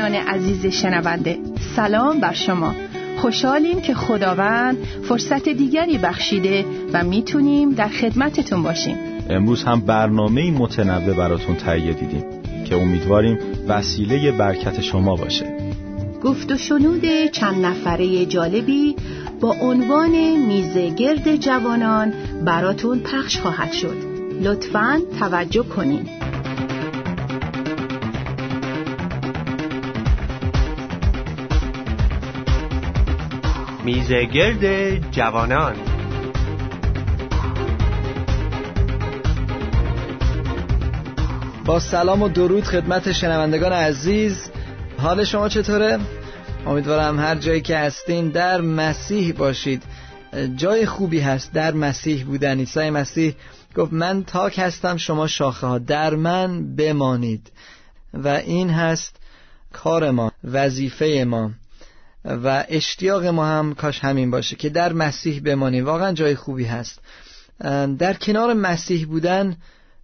زنان عزیز شنونده سلام بر شما. خوشحالیم که خداوند فرصت دیگری بخشیده و می‌تونیم در خدمتتون باشیم. امروز هم برنامه متنوع براتون تهیه دیدیم که امیدواریم وسیله برکت شما باشه. گفت و شنود چند نفره جالبی با عنوان میزه گرد جوانان براتون پخش خواهد شد. لطفاً توجه کنید میزگرد جوانان. با سلام و درود خدمت شنوندگان عزیز. حال شما چطوره؟ امیدوارم هر جایی که هستین در مسیح باشید. جای خوبی هست در مسیح بودن. عیسی مسیح گفت من تاک هستم شما شاخه ها. در من بمانید. و این هست کار ما وظیفه ما. و اشتیاق ما هم کاش همین باشه که در مسیح بمانیم. واقعا جای خوبی هست. در کنار مسیح بودن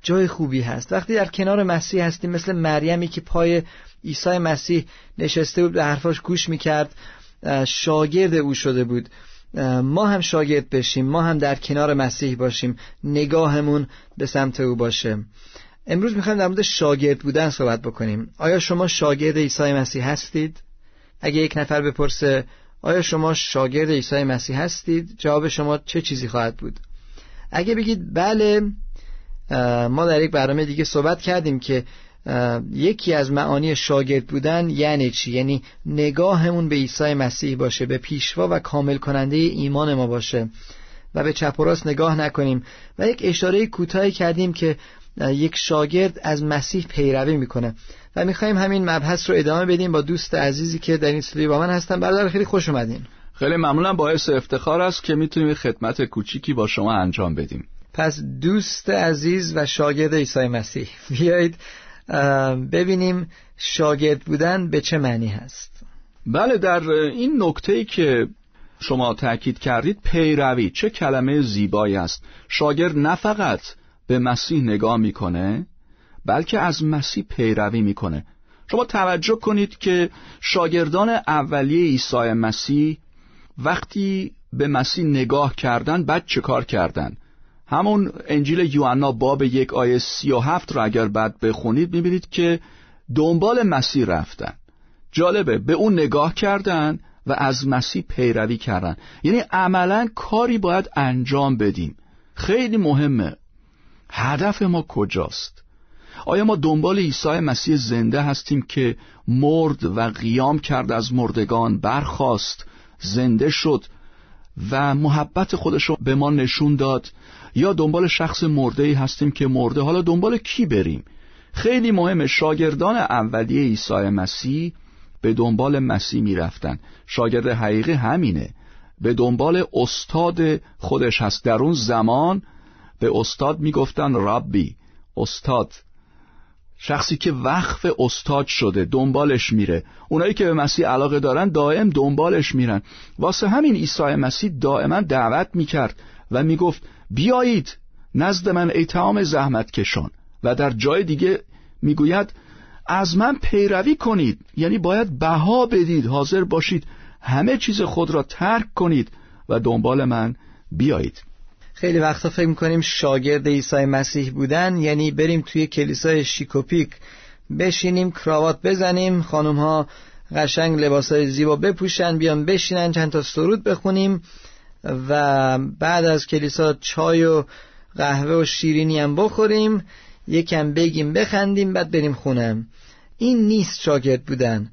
جای خوبی هست. وقتی در کنار مسیح هستیم مثل مریمی که پای عیسی مسیح نشسته بود به حرفاش گوش می‌کرد شاگرد او شده بود. ما هم شاگرد بشیم ما هم در کنار مسیح باشیم. نگاهمون به سمت او باشه. امروز می‌خوایم در مورد شاگرد بودن صحبت بکنیم. آیا شما شاگرد عیسی مسیح هستید؟ اگه یک نفر بپرسه آیا شما شاگرد عیسی مسیح هستید؟ جواب شما چه چیزی خواهد بود؟ اگه بگید بله ما در یک برنامه دیگه صحبت کردیم که یکی از معانی شاگرد بودن یعنی چی؟ یعنی نگاهمون به عیسی مسیح باشه به پیشوا و کامل کننده ایمان ما باشه و به چپ و راست نگاه نکنیم. و یک اشاره کوتاهی کردیم که یک شاگرد از مسیح پیروی می‌کنه. و می‌خوایم همین مبحث رو ادامه بدیم با دوست عزیزی که در این استودیو با من هستن. برادر خیلی خوش اومدین. خیلی ممنونم. باعث افتخار است که می‌تونیم خدمت کوچیکی با شما انجام بدیم. پس دوست عزیز و شاگرد عیسی مسیح بیایید ببینیم شاگرد بودن به چه معنی هست. بله در این نکته ای که شما تاکید کردید پیروی چه کلمه زیبایی است. شاگرد نه فقط به مسیح نگاه می‌کنه بلکه از مسیح پیروی می‌کنه. شما توجه کنید که شاگردان اولیه عیسی مسیح وقتی به مسیح نگاه کردن بعد چه کار کردن؟ همون انجیل یوحنا باب یک آیه سی و هفت رو اگر بعد بخونید می‌بینید که دنبال مسیح رفتن. جالبه به اون نگاه کردن و از مسیح پیروی کردن. یعنی عملا کاری باید انجام بدیم. خیلی مهمه. هدف ما کجاست؟ آیا ما دنبال عیسی مسیح زنده هستیم که مرد و قیام کرد از مردگان برخاست زنده شد و محبت خودش رو به ما نشون داد؟ یا دنبال شخص مرده ای هستیم که مرده؟ حالا دنبال کی بریم؟ خیلی مهم شاگردان اولیه عیسی مسیح به دنبال مسیح می‌رفتن. شاگرد حقیقی همینه. به دنبال استاد خودش هست. در اون زمان به استاد می‌گفتن ربی استاد. شخصی که وقف استاد شده دنبالش میره. اونایی که به مسیح علاقه دارن دائم دنبالش میرن. واسه همین عیسی مسیح دائما دعوت می‌کرد و می‌گفت بیایید نزد من ای تمام زحمت کشان. و در جای دیگه می‌گوید از من پیروی کنید. یعنی باید بها بدید حاضر باشید همه چیز خود را ترک کنید و دنبال من بیایید. خیلی وقتا فکر می‌کنیم شاگرد عیسی مسیح بودن یعنی بریم توی کلیسای شیکوپیک بشینیم کراوات بزنیم خانم ها قشنگ لباسای زیبا بپوشن بیان بشینن چند تا سرود بخونیم و بعد از کلیسا چای و قهوه و شیرینی هم بخوریم یکم بگیم بخندیم بعد بریم خونم این نیست شاگرد بودن.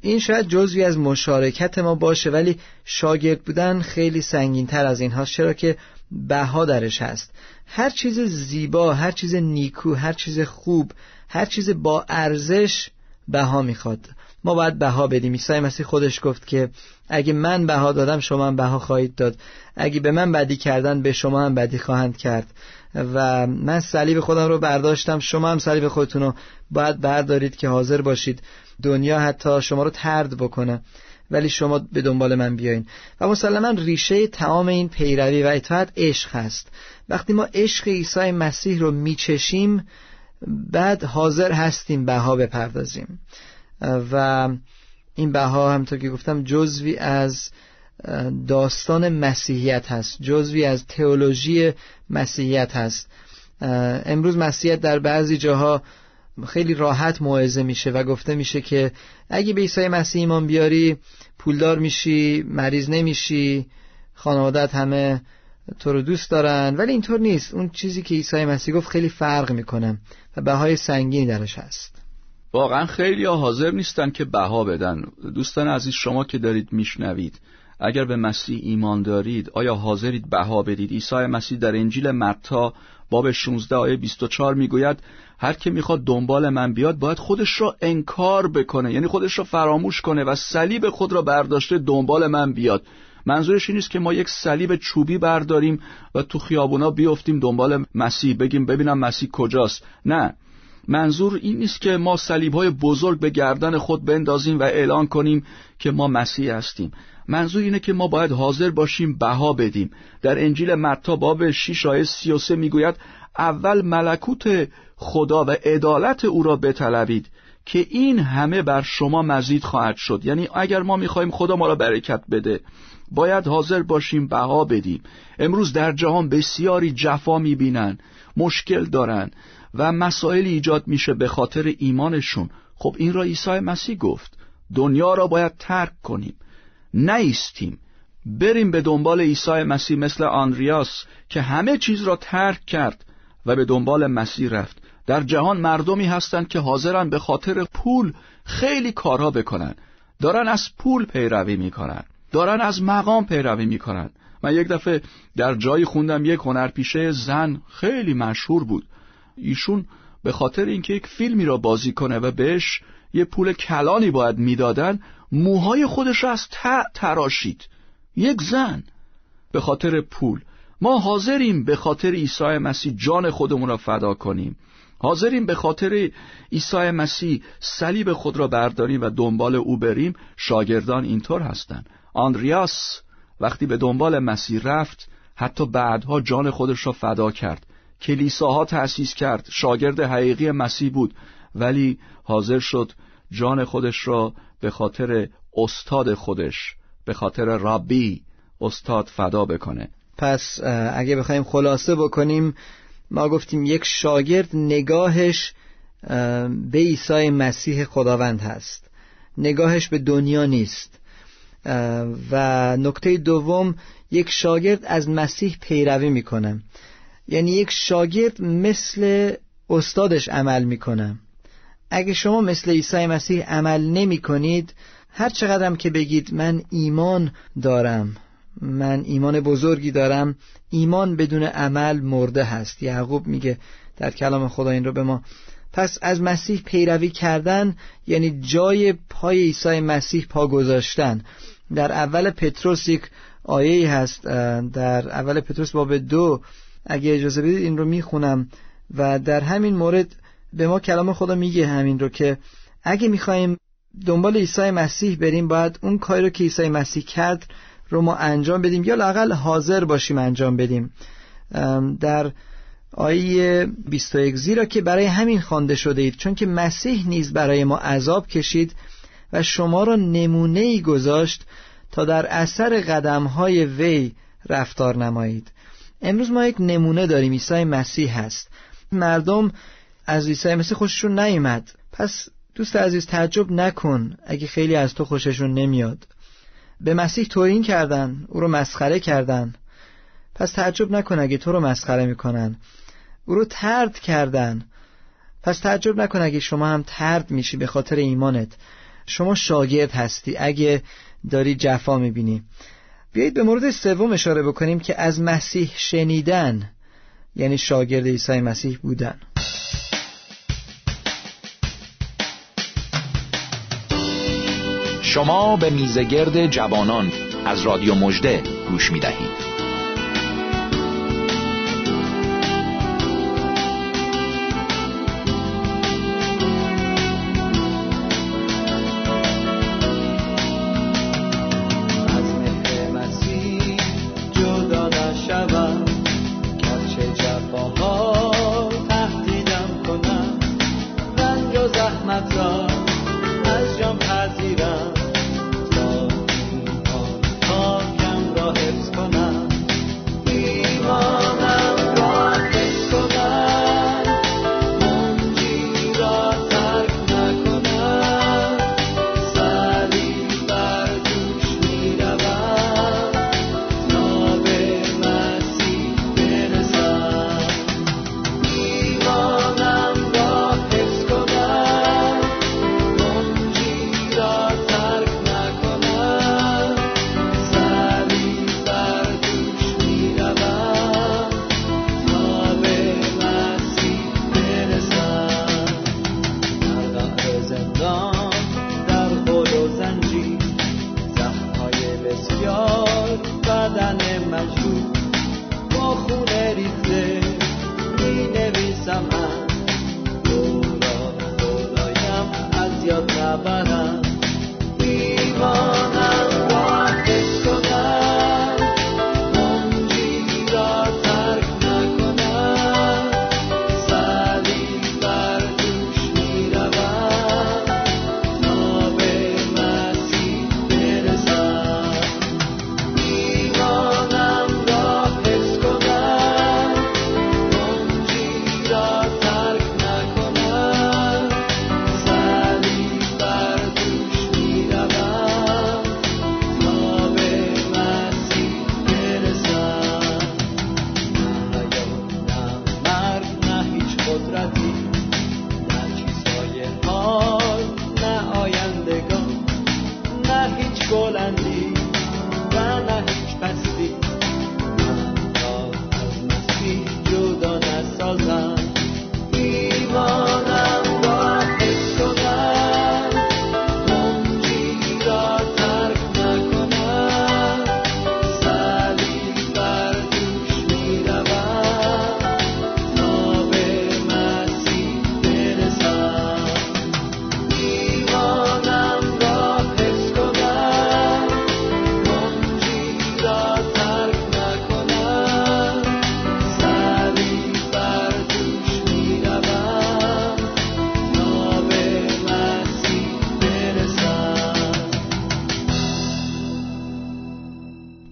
این شاید جزوی از مشارکت ما باشه ولی شاگرد بودن خیلی سنگین تر از این هاست چرا که بها درش هست. هر چیز زیبا هر چیز نیکو هر چیز خوب هر چیز با ارزش بها می‌خواد. ما باید بها بدیم. عیسی مسیح خودش گفت که اگه من بها دادم شما هم بها خواهید داد. اگه به من بدی کردن به شما هم بدی خواهند کرد. و من صلیب خودم رو برداشتم شما هم صلیب خودتون رو باید بردارید که حاضر باشید. دنیا حتی شما رو ترد بکنه. ولی شما به دنبال من بیاین. و مسلما ریشه تمام این پیروی و اطاعت عشق هست. وقتی ما عشق عیسی مسیح رو میچشیم بعد حاضر هستیم بها بپردازیم. و این بها همطور که گفتم جزوی از داستان مسیحیت هست. جزوی از تئولوژی مسیحیت هست. امروز مسیحیت در بعضی جاها خیلی راحت موعظه میشه و گفته میشه که اگه به عیسی مسیح ایمان بیاری پولدار میشی مریض نمیشی خانوادت همه تو رو دوست دارن. ولی اینطور نیست. اون چیزی که عیسی مسیح گفت خیلی فرق می‌کنه و بهای سنگینی درش هست. واقعا خیلی ها حاضر نیستن که بها بدن. دوستان عزیز شما که دارید میشنوید اگر به مسیح ایمان دارید آیا حاضرید بها بدید؟ عیسی مسیح در انجیل متا باب 16 آیه 24 می‌گوید هر که می‌خواد دنبال من بیاد باید خودش را انکار بکنه یعنی خودش را فراموش کنه و صلیب خود را برداشته دنبال من بیاد. منظورش این نیست که ما یک صلیب چوبی برداریم و تو خیابونا بیفتیم دنبال مسیح بگیم ببینم مسیح کجاست. نه. منظور این نیست که ما صلیب های بزرگ به گردن خود بندازیم و اعلان کنیم که ما مسیح هستیم. منظور اینه که ما باید حاضر باشیم بها بدیم. در انجیل متا باب 6 آیه 33 می‌گوید اول ملکوت خدا و عدالت او را بطلبید که این همه بر شما مزید خواهد شد. یعنی اگر ما می‌خواهیم خدا ما را برکت بده باید حاضر باشیم بها بدیم. امروز در جهان بسیاری جفا می‌بینن مشکل دارن و مسائلی ایجاد میشه به خاطر ایمانشون. خب این را عیسی مسیح گفت دنیا را باید ترک کنیم نیستیم. بریم به دنبال عیسی مسیح مثل آنریاس که همه چیز را ترک کرد. و به دنبال مسیح رفت. در جهان مردمی هستند که حاضرن به خاطر پول خیلی کارها بکنن. دارن از پول پیروی می‌کنن. دارن از مقام پیروی می‌کنن. من یک دفعه در جایی خوندم یک هنرپیشه زن خیلی مشهور بود. ایشون به خاطر اینکه یک فیلمی را بازی کنه و بهش یه پول کلانی باید می‌دادن موهای خودش را از ته تراشید. یک زن. به خاطر پول. ما حاضریم به خاطر عیسی مسیح جان خودمون را فدا کنیم. حاضریم به خاطر عیسی مسیح صلیب خود را برداریم و دنبال او بریم. شاگردان اینطور هستند. آندریاس وقتی به دنبال مسیح رفت حتی بعدها جان خودش را فدا کرد. کلیساها تأسیس کرد. شاگرد حقیقی مسیح بود. ولی حاضر شد جان خودش را به خاطر استاد خودش به خاطر رابی استاد فدا بکنه. پس اگه بخوایم خلاصه بکنیم ما گفتیم یک شاگرد نگاهش به عیسی مسیح خداوند هست. نگاهش به دنیا نیست. و نکته دوم یک شاگرد از مسیح پیروی می‌کنه. یعنی یک شاگرد مثل استادش عمل می‌کنه. اگه شما مثل عیسی مسیح عمل نمی کنید هر چقدرم که بگید من ایمان دارم. من ایمان بزرگی دارم. ایمان بدون عمل مرده هست. یعقوب میگه در کلام خدا این رو به ما. پس از مسیح پیروی کردن یعنی جای پای عیسی مسیح پا گذاشتن. در اول پتروس یک آیه هست در اول پتروس باب دو. اگه اجازه بدید این رو می‌خونم. و در همین مورد به ما کلام خدا میگه همین رو که اگه می‌خوایم دنبال عیسی مسیح بریم باید اون کاری رو که عیسی مسیح کرد رو ما انجام بدیم یا لاقل حاضر باشیم انجام بدیم. در آیه 21 زیرا که برای همین خوانده شده اید چون که مسیح نیز برای ما عذاب کشید و شما را نمونه ای گذاشت تا در اثر قدم های وی رفتار نمایید. امروز ما یک نمونه داریم عیسی مسیح هست. مردم از عیسی مسیح خوششون نیومد. پس دوست عزیز تعجب نکن اگه خیلی از تو خوششون نمیاد. به مسیح توهین کردن او رو مسخره کردن. پس تعجب نکن اگه تو رو مسخره می‌کنن. او رو ترد کردن. پس تعجب نکن اگه شما هم ترد میشی به خاطر ایمانت. شما شاگرد هستی. اگه داری جفا می‌بینی. بیایید به مورد سوم اشاره بکنیم که از مسیح شنیدن یعنی شاگرد عیسی مسیح بودن. شما به میزگرد جوانان از رادیو مجده گوش می دهید.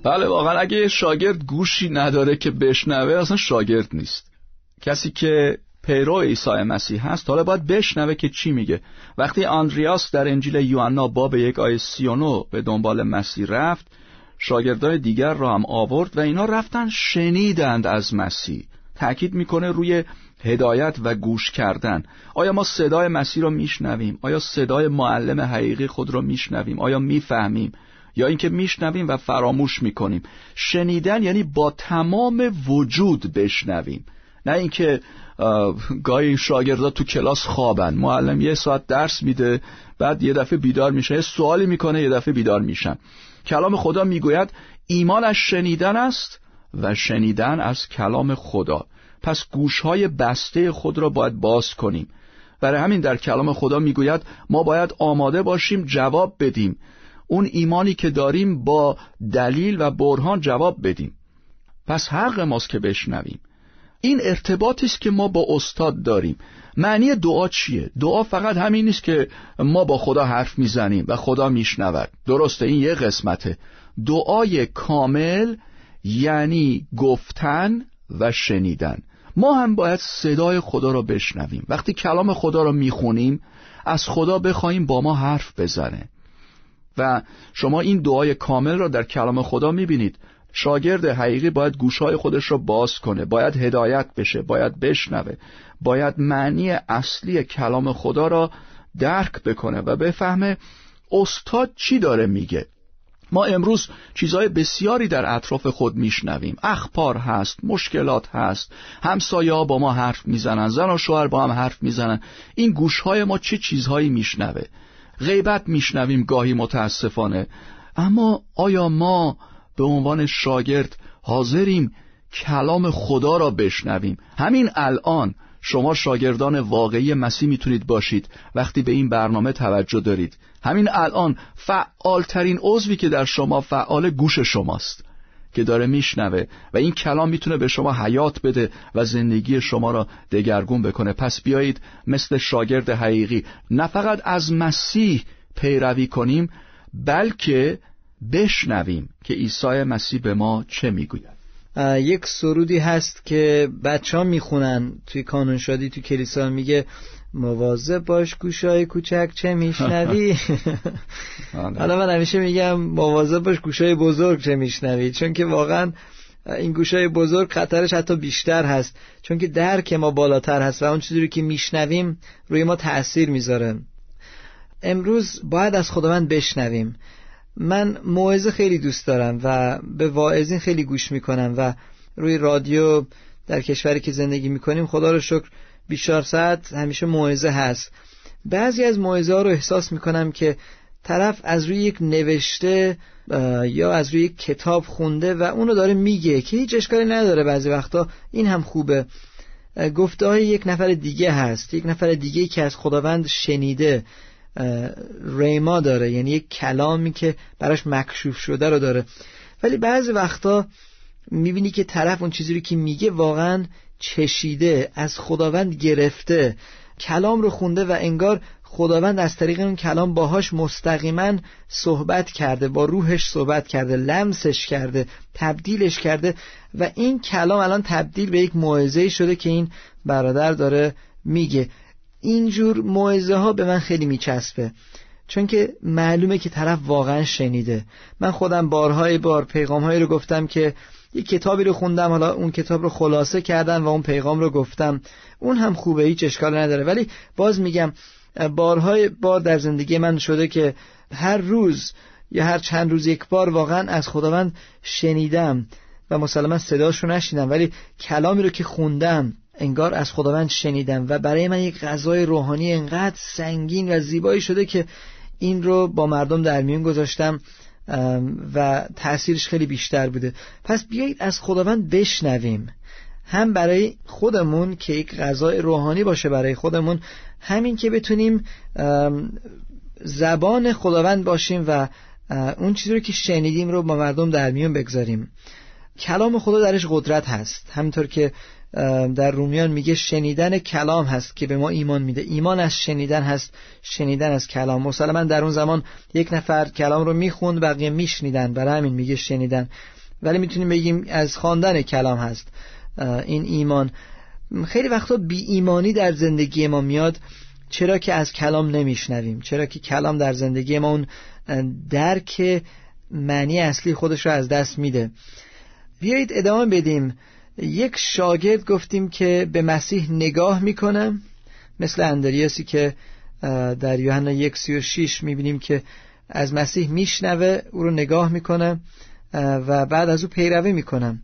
بله واقعا اگه شاگرد گوشی نداره که بشنوه اصلا شاگرد نیست. کسی که پیرو عیسی مسیح هست حالا باید بشنوه که چی میگه. وقتی آندریاس در انجیل یوحنا باب یک آیه 39 به دنبال مسیح رفت شاگردای دیگر را هم آورد و اینا رفتن شنیدند از مسیح. تأکید می‌کنه روی هدایت و گوش کردن. آیا ما صدای مسیح را میشنویم؟ آیا صدای معلم حقیقی خود را میشنویم؟ آیا می‌فهمیم؟ یا اینکه میشنویم و فراموش می‌کنیم. شنیدن یعنی با تمام وجود بشنویم. نه اینکه گاهی شاگردا تو کلاس خوابن. معلم یه ساعت درس میده بعد یه دفعه بیدار میشه. یه سوالی می‌کنه یه دفعه بیدار میشن. کلام خدا می‌گوید ایمان از شنیدن است و شنیدن از کلام خدا. پس گوشهای بسته خود را باید باز کنیم. برای همین در کلام خدا می‌گوید ما باید آماده باشیم جواب بدیم. اون ایمانی که داریم با دلیل و برهان جواب بدیم. پس حق ماست که بشنویم. این ارتباطی است که ما با استاد داریم. معنی دعا چیه؟ دعا فقط همین نیست که ما با خدا حرف می‌زنیم و خدا میشنود. درسته این یه قسمته. دعای کامل یعنی گفتن و شنیدن. ما هم باید صدای خدا را بشنویم. وقتی کلام خدا را می‌خونیم از خدا بخواهیم با ما حرف بزنه. و شما این دعای کامل را در کلام خدا می‌بینید. شاگرد حقیقی باید گوشهای خودش را باز کنه باید هدایت بشه باید بشنوه باید معنی اصلی کلام خدا را درک بکنه و بفهمه استاد چی داره میگه. ما امروز چیزهای بسیاری در اطراف خود میشنویم. اخبار هست مشکلات هست همسایه ها با ما حرف می‌زنن زن و شوهر با هم حرف می‌زنن. این گوشهای ما چه چیزهایی میشنوه؟ غیبت میشنویم گاهی متاسفانه. اما آیا ما به عنوان شاگرد حاضریم کلام خدا را بشنویم؟ همین الان شما شاگردان واقعی مسیح می‌تونید باشید. وقتی به این برنامه توجه دارید. همین الان فعالترین عضوی که در شما فعال گوش شماست. که داره میشنوه و این کلام می‌تونه به شما حیات بده و زندگی شما را دگرگون بکنه. پس بیایید مثل شاگرد حقیقی نه فقط از مسیح پیروی کنیم بلکه بشنویم که عیسی مسیح به ما چه می‌گوید. یک سرودی هست که بچه ها می‌خونن توی کانون شادی توی کلیسا میگه مواظب باش گوشای کوچک چه میشنوی؟ حالا من همیشه میگم مواظب باش گوشای بزرگ چه میشنوی؟ چون که واقعا این گوشای بزرگ خطرش حتی بیشتر هست. چون که درک ما بالاتر هست و اون چیزی که میشنویم روی ما تأثیر می‌ذاره. امروز باید از خداوند بشنویم. من موعظه خیلی دوست دارم و به واعظین خیلی گوش می‌کنم و روی رادیو در کشوری که زندگی می‌کنیم خدا رو شکر بیشتر ساعت همیشه موعظه هست. بعضی از موعظه ها رو احساس می‌کنم که طرف از روی یک نوشته یا از روی یک کتاب خونده و اونو داره میگه که هیچ اشکالی نداره بعضی وقتا. این هم خوبه. گفته های یک نفر دیگه هست. یک نفر دیگه که از خداوند شنیده. ریما داره یعنی یک کلامی که براش مکشوف شده رو داره. ولی بعضی وقتا می‌بینی که طرف اون چیزی رو که میگه واقعا چشیده از خداوند گرفته. کلام رو خونده و انگار خداوند از طریق اون کلام باهاش مستقیما صحبت کرده با روحش صحبت کرده لمسش کرده تبدیلش کرده و این کلام الان تبدیل به یک موعظه شده که این برادر داره میگه. اینجور موعظه ها به من خیلی میچسبه. چون که معلومه که طرف واقعا شنیده. من خودم بارهای بار پیغام هایی رو گفتم که یک کتابی رو خوندم حالا اون کتاب رو خلاصه کردم و اون پیغام رو گفتم. اون هم خوبه هیچ اشکال نداره. ولی باز میگم بارهای بار در زندگی من شده که هر روز یا هر چند روز یک بار واقعا از خداوند شنیدم و مسلما صداش رو نشیدم. ولی کلامی رو که خوندم انگار از خداوند شنیدم و برای من یک غذای روحانی انقدر سنگین و زیبایی شده که این رو با مردم در میون گذاشتم و تأثیرش خیلی بیشتر بوده. پس بیایید از خداوند بشنویم. هم برای خودمون که یک غذای روحانی باشه برای خودمون همین که بتونیم زبان خداوند باشیم و اون چیزی رو که شنیدیم رو با مردم در میون بگذاریم. کلام خدا درش قدرت هست. همینطور که در رومیان میگه شنیدن کلام هست که به ما ایمان میده. ایمان از شنیدن هست شنیدن از کلام. مسلما در اون زمان یک نفر کلام رو می‌خوند بقیه میشنیدن. برای همین میگه شنیدن. ولی می‌تونیم بگیم از خواندن کلام هست این ایمان. خیلی وقتا بی ایمانی در زندگی ما میاد چرا که از کلام نمیشنویم؟ چرا که کلام در زندگی ما اون درک معنی اصلی خودش رو از دست میده. بیایید ادامه بدیم. یک شاگرد گفتیم که به مسیح نگاه می‌کنه مثل اندریاسی که در یوحنا یک سی و شیش می‌بینیم که از مسیح میشنوه او رو نگاه می‌کنه و بعد از او پیروی می‌کنه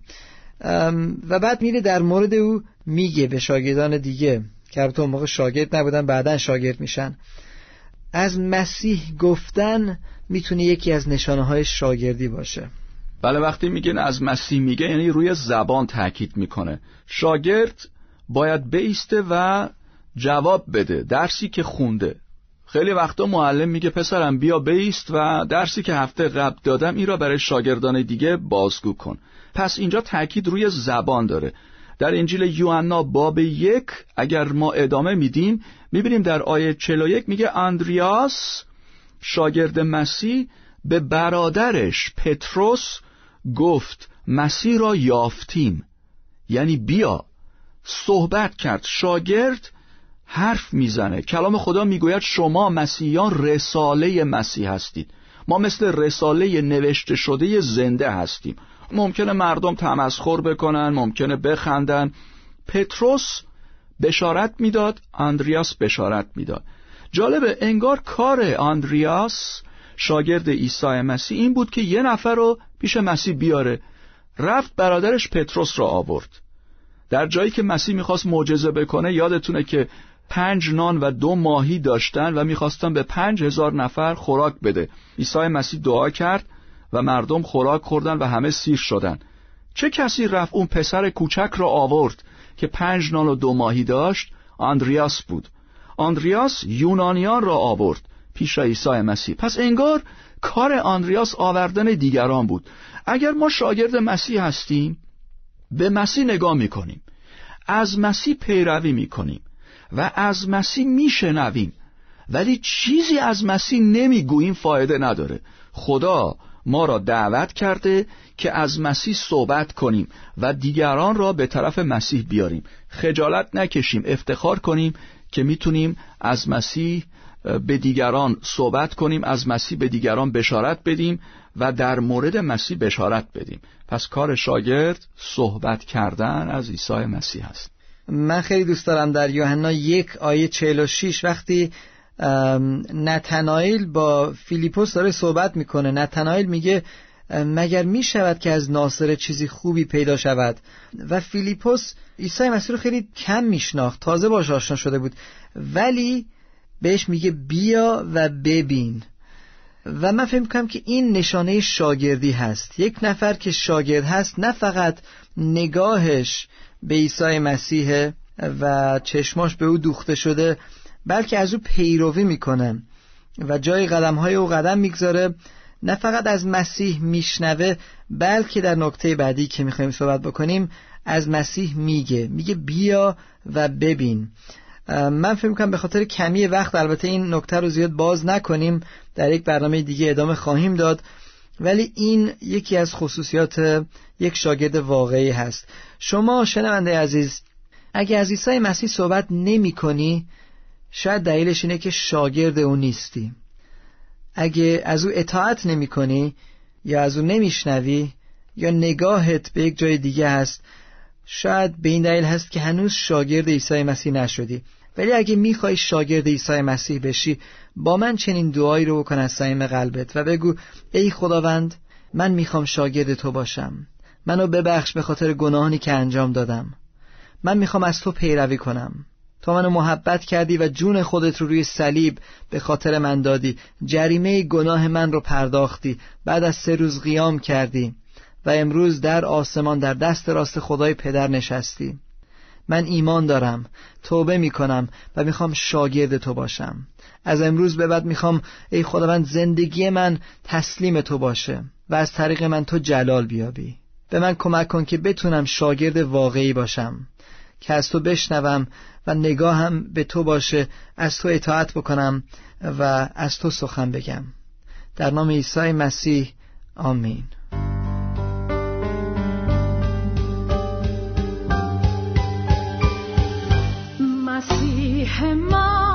و بعد میره در مورد او میگه به شاگردان دیگه که البته موقع شاگرد نبودن بعدا شاگرد میشن. از مسیح گفتن می‌تونه یکی از نشانه های شاگردی باشه. بله وقتی میگن از مسیح میگه یعنی روی زبان تاکید می‌کنه. شاگرد باید بیسته و جواب بده درسی که خونده. خیلی وقتا معلم میگه پسرم بیا بیست و درسی که هفته قبل دادم این را برای شاگردان دیگه بازگو کن. پس اینجا تاکید روی زبان داره. در انجیل یوحنا باب یک اگر ما ادامه میدیم می‌بینیم در آیه 41 میگه اندریاس شاگرد مسیح به برادرش پتروس گفت مسیح را یافتیم. یعنی بیا صحبت کرد. شاگرد حرف می‌زنه. کلام خدا می‌گوید شما مسیحیان رساله مسیح هستید. ما مثل رساله نوشته شده زنده هستیم. ممکنه مردم تمسخر بکنن ممکنه بخندن. پتروس بشارت می‌داد آندریاس بشارت می‌داد. جالبه انگار کار آندریاس شاگرد عیسی مسیح این بود که یه نفر رو پیش مسیح بیاره. رفت برادرش پتروس را آورد. در جایی که مسیح می‌خواست معجزه بکنه یادتونه که پنج نان و دو ماهی داشتن و می‌خواستن به پنج هزار نفر خوراک بده. عیسی مسیح دعا کرد و مردم خوراک خوردن و همه سیر شدن. چه کسی رفت اون پسر کوچک را آورد که پنج نان و دو ماهی داشت؟ آندریاس بود. آندریاس یونانیان را آورد پیش عیسی مسیح. پس انگار کار آندریاس آوردن دیگران بود. اگر ما شاگرد مسیح هستیم به مسیح نگاه می‌کنیم. از مسیح پیروی می‌کنیم و از مسیح میشنویم. ولی چیزی از مسیح نمی‌گوییم فایده نداره. خدا ما را دعوت کرده که از مسیح صحبت کنیم و دیگران را به طرف مسیح بیاریم. خجالت نکشیم افتخار کنیم که می‌تونیم از مسیح به دیگران صحبت کنیم از مسیح به دیگران بشارت بدیم و در مورد مسیح بشارت بدیم. پس کار شاگرد صحبت کردن از عیسی مسیح است. من خیلی دوست دارم در یوحنا یک آیه 46 وقتی نتنایل با فیلیپوس داره صحبت می‌کنه. نتنایل میگه مگر می شود که از ناصر چیزی خوبی پیدا شود؟ و فیلیپوس عیسی مسیح رو خیلی کم میشناخت تازه باش آشنا شده بود. ولی بهش میگه بیا و ببین. و من فکر می‌کنم که این نشانه شاگردی هست. یک نفر که شاگرد هست نه فقط نگاهش به عیسی مسیح و چشماش به او دوخته شده بلکه از او پیروی می‌کنه و جای قدم های او قدم می‌گذاره. نه فقط از مسیح میشنوه بلکه در نکته بعدی که می‌خوایم صحبت بکنیم از مسیح میگه. میگه بیا و ببین. من فکر می‌کنم به خاطر کمی وقت البته این نکته رو زیاد باز نکنیم در یک برنامه دیگه ادامه خواهیم داد. ولی این یکی از خصوصیات یک شاگرد واقعی هست. شما شنونده عزیز اگه از عیسی مسیح صحبت نمی کنی شاید دلیلش اینه که شاگرد او نیستی. اگه از او اطاعت نمی کنی یا از او نمیشنوی یا نگاهت به یک جای دیگه هست شاید به این دلیل هست که هنوز شاگرد عیسی مسیح نشدی. ولی اگه می‌خوای شاگرد عیسی مسیح بشی با من چنین دعایی رو بکن از صمیم قلبت و بگو ای خداوند من می‌خوام شاگرد تو باشم. منو ببخش به خاطر گناهانی که انجام دادم. من می‌خوام از تو پیروی کنم. تو منو محبت کردی و جون خودت رو روی صلیب به خاطر من دادی. جریمه گناه من رو پرداختی. بعد از سه روز قیام کردی. و امروز در آسمان در دست راست خدای پدر نشستی. من ایمان دارم توبه می‌کنم و می‌خوام شاگرد تو باشم. از امروز به بعد می‌خوام ای خداوند زندگی من تسلیم تو باشه و از طریق من تو جلال بیابی. به من کمک کن که بتونم شاگرد واقعی باشم که از تو بشنوم و نگاهم به تو باشه از تو اطاعت بکنم و از تو سخن بگم. در نام عیسی مسیح آمین. hai maa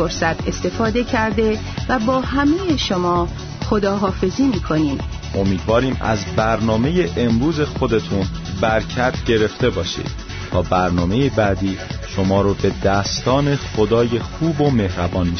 فرصت استفاده کرده و با همه شما خداحافظی می‌کنیم. امیدواریم از برنامه امروز خودتون برکت گرفته باشید. تا برنامه بعدی شما رو به دستان خدای خوب و مهربان می